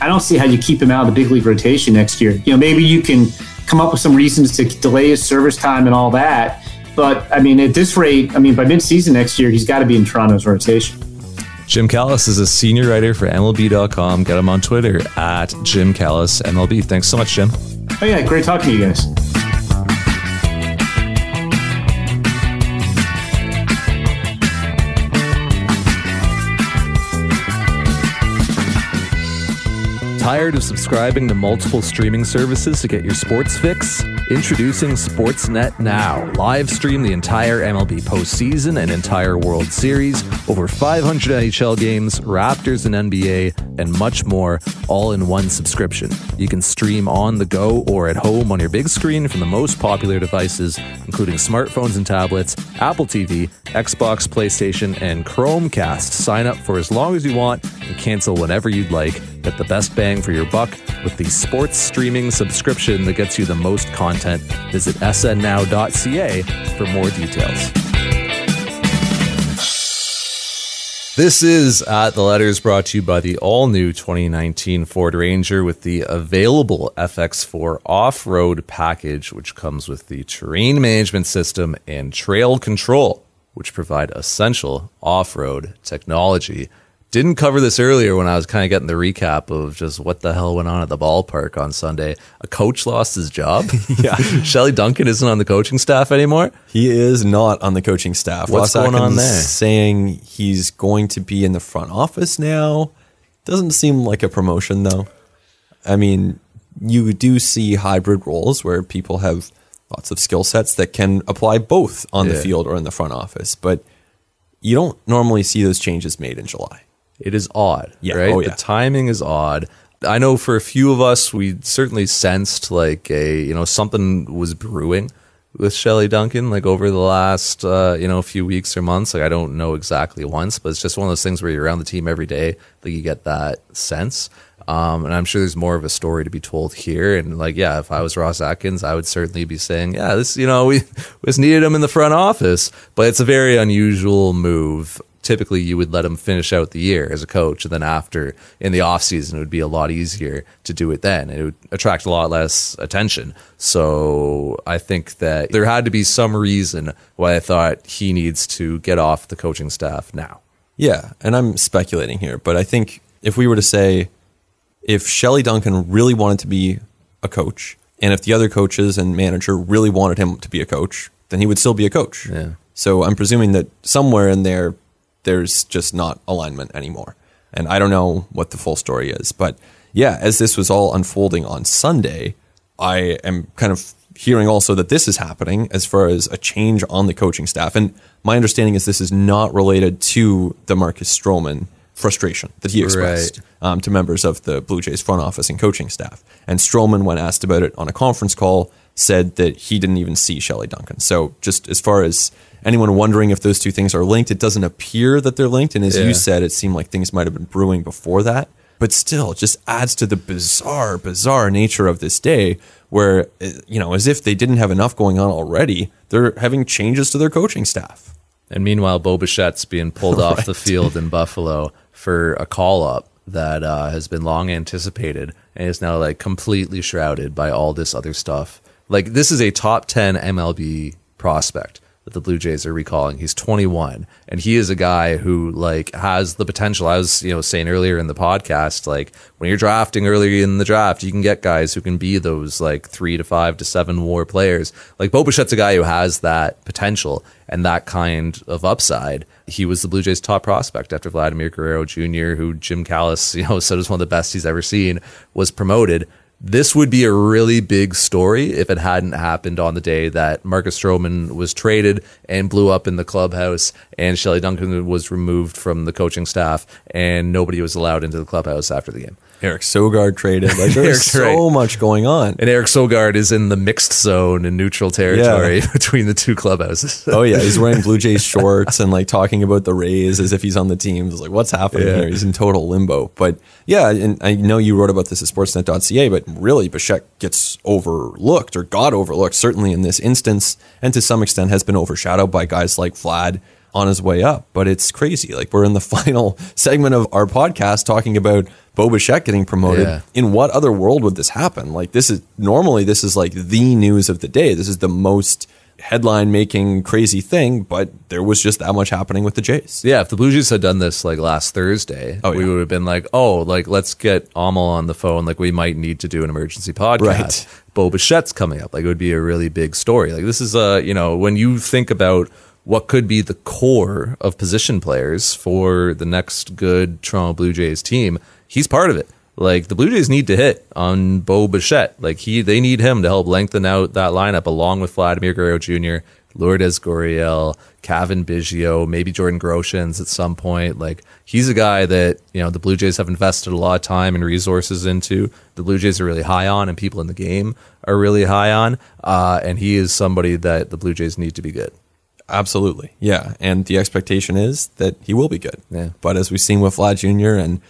I don't see how you keep him out of the big league rotation next year. You know, maybe you can come up with some reasons to delay his service time and all that. But I mean, at this rate, I mean, by midseason next year, he's got to be in Toronto's rotation. Jim Callis is a senior writer for MLB.com. Get him on Twitter at Jim Callis MLB. Thanks so much, Jim. Oh, yeah. Great talking to you guys. Tired of subscribing to multiple streaming services to get your sports fix? Introducing Sportsnet Now. Live stream the entire MLB postseason and entire World Series, over 500 NHL games, Raptors and NBA, and much more, all in one subscription. You can stream on the go or at home on your big screen from the most popular devices, including smartphones and tablets, Apple TV, Xbox, PlayStation, and Chromecast. Sign up for as long as you want and cancel whenever you'd like. Get the best bang for your buck with the sports streaming subscription that gets you the most content. Visit snnow.ca for more details. This is at the letters brought to you by the all new 2019 Ford Ranger with the available FX4 off road package, which comes with the terrain management system and trail control, which provide essential off road technology. Didn't cover this earlier when I was kind of getting the recap of just what the hell went on at the ballpark on Sunday. A coach lost his job. Yeah. Shelley Duncan isn't on the coaching staff anymore. He is not on the coaching staff. What's Ross going on there? Saying he's going to be in the front office now. Doesn't seem like a promotion though. I mean, you do see hybrid roles where people have lots of skill sets that can apply both on the field or in the front office, but you don't normally see those changes made in July. It is odd, Yeah. right? Oh, yeah. The timing is odd. I know for a few of us, we certainly sensed like a you know something was brewing with Shelley Duncan like over the last uh, you know few weeks or months. Like I don't know exactly once, but it's just one of those things where you're around the team every day, like you get that sense. Um, and I'm sure there's more of a story to be told here. And like, yeah, if I was Ross Atkins, I would certainly be saying, yeah, this, you know, we, we just needed him in the front office, but it's a very unusual move. Typically, you would let him finish out the year as a coach, and then after in the off season, it would be a lot easier to do it then. It would attract a lot less attention. So I think that there had to be some reason why I thought he needs to get off the coaching staff now. Yeah, and I'm speculating here, but I think if we were to say if Shelley Duncan really wanted to be a coach, and if the other coaches and manager really wanted him to be a coach, then he would still be a coach. Yeah. So I'm presuming that somewhere in there, there's just not alignment anymore. And I don't know what the full story is. But yeah, as this was all unfolding on Sunday, I am kind of hearing also that this is happening as far as a change on the coaching staff. And my understanding is this is not related to the Marcus Stroman frustration that he expressed um, to members of the Blue Jays front office and coaching staff. And Stroman, when asked about it on a conference call, said that he didn't even see Shelley Duncan. So just as far as anyone wondering if those two things are linked, it doesn't appear that they're linked. And as Yeah. you said, it seemed like things might have been brewing before that. But still, it just adds to the bizarre, bizarre nature of this day where, eh, you know, as if they didn't have enough going on already, they're having changes to their coaching staff. And meanwhile, Bo Bichette's being pulled off the field in Buffalo for a call up that uh, has been long anticipated and is now like completely shrouded by all this other stuff. Like this is a top 10 MLB prospect that the Blue Jays are recalling. He's 21 and he is a guy who like has the potential. I was, you know, saying earlier in the podcast, like when you're drafting early in the draft, you can get guys who can be those like three to five to seven war players. Like Bo Bichette's a guy who has that potential and that kind of upside. He was the Blue Jays' top prospect after Vladimir Guerrero Jr., who Jim Callis, you know, said was one of the best he's ever seen, was promoted. This would be a really big story if it hadn't happened on the day that Marcus Stroman was traded and blew up in the clubhouse, and Shelley Duncan was removed from the coaching staff, and nobody was allowed into the clubhouse after the game. Eric Sogard traded. Like there's so right. much going on. And Eric Sogard is in the mixed zone in neutral territory between the two clubhouses. Oh yeah, he's wearing Blue Jays shorts and like talking about the Rays as if he's on the team. It's like, what's happening Yeah. here? He's in total limbo. But yeah, and I know you wrote about this at Sportsnet.ca, but really, Bichette gets overlooked or got overlooked certainly in this instance, and to some extent has been overshadowed by guys like Vlad on his way up. But it's crazy. Like we're in the final segment of our podcast talking about Bo getting promoted. Yeah. In what other world would this happen? Like this is normally this is like the news of the day. This is the most headline making crazy thing, but there was just that much happening with the Jays. Yeah, if the Blue Jays had done this like last Thursday, Oh, we would have been like, oh, like let's get Amal on the phone. Like we might need to do an emergency podcast. Right. Bo Bichette's coming up. Like it would be a really big story. Like this is uh, you know, when you think about what could be the core of position players for the next good Toronto Blue Jays team, he's part of it. like the Blue Jays need to hit on Bo Bichette. Like he, they need him to help lengthen out that lineup along with Vladimir Guerrero Jr., Lourdes Gurriel, Cavan Biggio, maybe Jordan Groshans at some point. Like he's a guy that you know the Blue Jays have invested a lot of time and resources into. The Blue Jays are really high on, and people in the game are really high on. Uh, and he is somebody that the Blue Jays need to be good. Absolutely. Yeah. And the expectation is that he will be good. Yeah. But as we've seen with Vlad Jr. and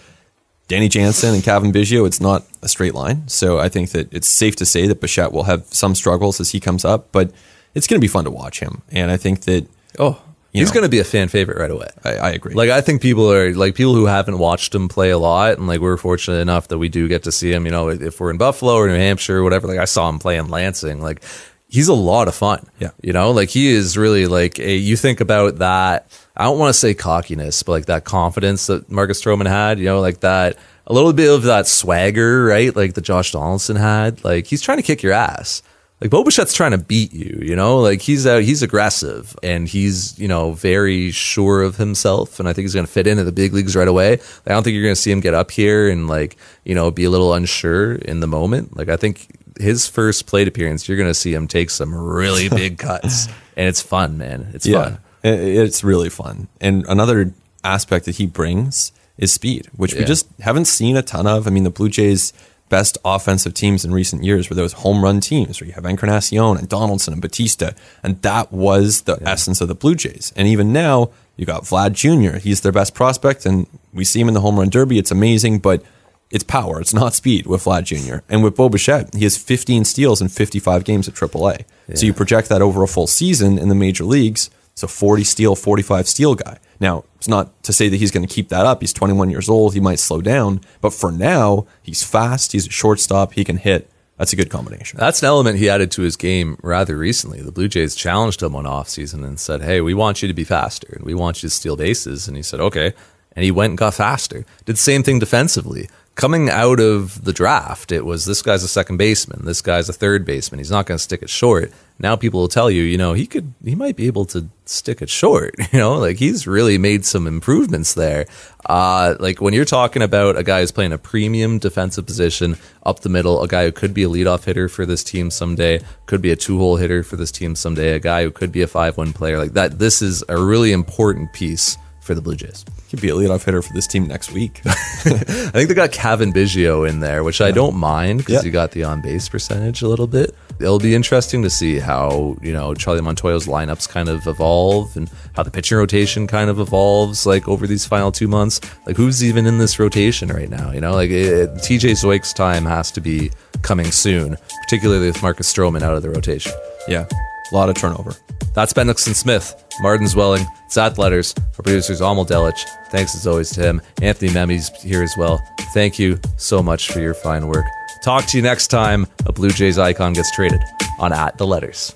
Danny Jansen and Cavan Biggio, it's not a straight line. So I think that it's safe to say that Bichette will have some struggles as he comes up, but it's going to be fun to watch him. And I think that, Oh, he's going to be a fan favorite right away. I, I agree. Like I think people are like people who haven't watched him play a lot, and like we're fortunate enough that we do get to see him. You know, if we're in Buffalo or New Hampshire or whatever, like I saw him play in Lansing. Like he's a lot of fun. Yeah. you know, like he is really like a, you think about that. I don't want to say cockiness, but like that confidence that Marcus Stroman had. You know, like that a little bit of that swagger, right? Like that Josh Donaldson had. Like he's trying to kick your ass. Like Bo Bichette's trying to beat you, you know, like he's out, he's aggressive and he's, you know, very sure of himself. And I think he's going to fit into the big leagues right away. I don't think you're going to see him get up here and like, you know, be a little unsure in the moment. Like I think his first plate appearance, you're going to see him take some really big cuts and it's fun, man. It's yeah, fun. It's really fun. And another aspect that he brings is speed, which we just haven't seen a ton of. I mean, the Blue Jays' best offensive teams in recent years were those home run teams where you have Encarnacion and Donaldson and Bautista, and that was the essence of the Blue Jays. And even now, you got Vlad Jr. He's their best prospect, and we see him in the home run derby. It's amazing, but it's power. It's not speed with Vlad Jr. And with Bo Bichette, he has 15 steals in 55 games at AAA. So you project that over a full season in the major leagues. So 40 steal, 45 steal guy. Now, it's not to say that he's going to keep that up. He's 21 years old. He might slow down. But for now, he's fast. He's a shortstop. He can hit. That's a good combination. That's an element he added to his game rather recently. The Blue Jays challenged him one offseason and said, Hey, we want you to be faster and we want you to steal bases. And he said, Okay. And he went and got faster. Did the same thing defensively. Coming out of the draft, it was this guy's a second baseman, this guy's a third baseman. He's not going to stick it short. Now people will tell you, you know, he could, he might be able to stick it short. You know, like he's really made some improvements there. Uh, like when you're talking about a guy who's playing a premium defensive position up the middle, a guy who could be a leadoff hitter for this team someday, could be a two hole hitter for this team someday, a guy who could be a five one player like that. This is a really important piece for the Blue Jays. He'd be a leadoff hitter for this team next week. I think they got Cavan Biggio in there, which I don't mind because Yeah. you got the on base percentage a little bit. It'll be interesting to see how you know Charlie Montoyo's lineups kind of evolve and how the pitching rotation kind of evolves like over these final two months. Like who's even in this rotation right now? You know, like it, TJ Zeuch's time has to be coming soon, particularly with Marcus Stroman out of the rotation. yeah. A lot of turnover. That's Ben Nixon Smith, Arden Zwelling, Zach Letters, our producers, Amal Delich. Thanks as always to him. Anthony Memmy's here as well. Thank you so much for your fine work. Talk to you next time a Blue Jays icon gets traded on At the Letters.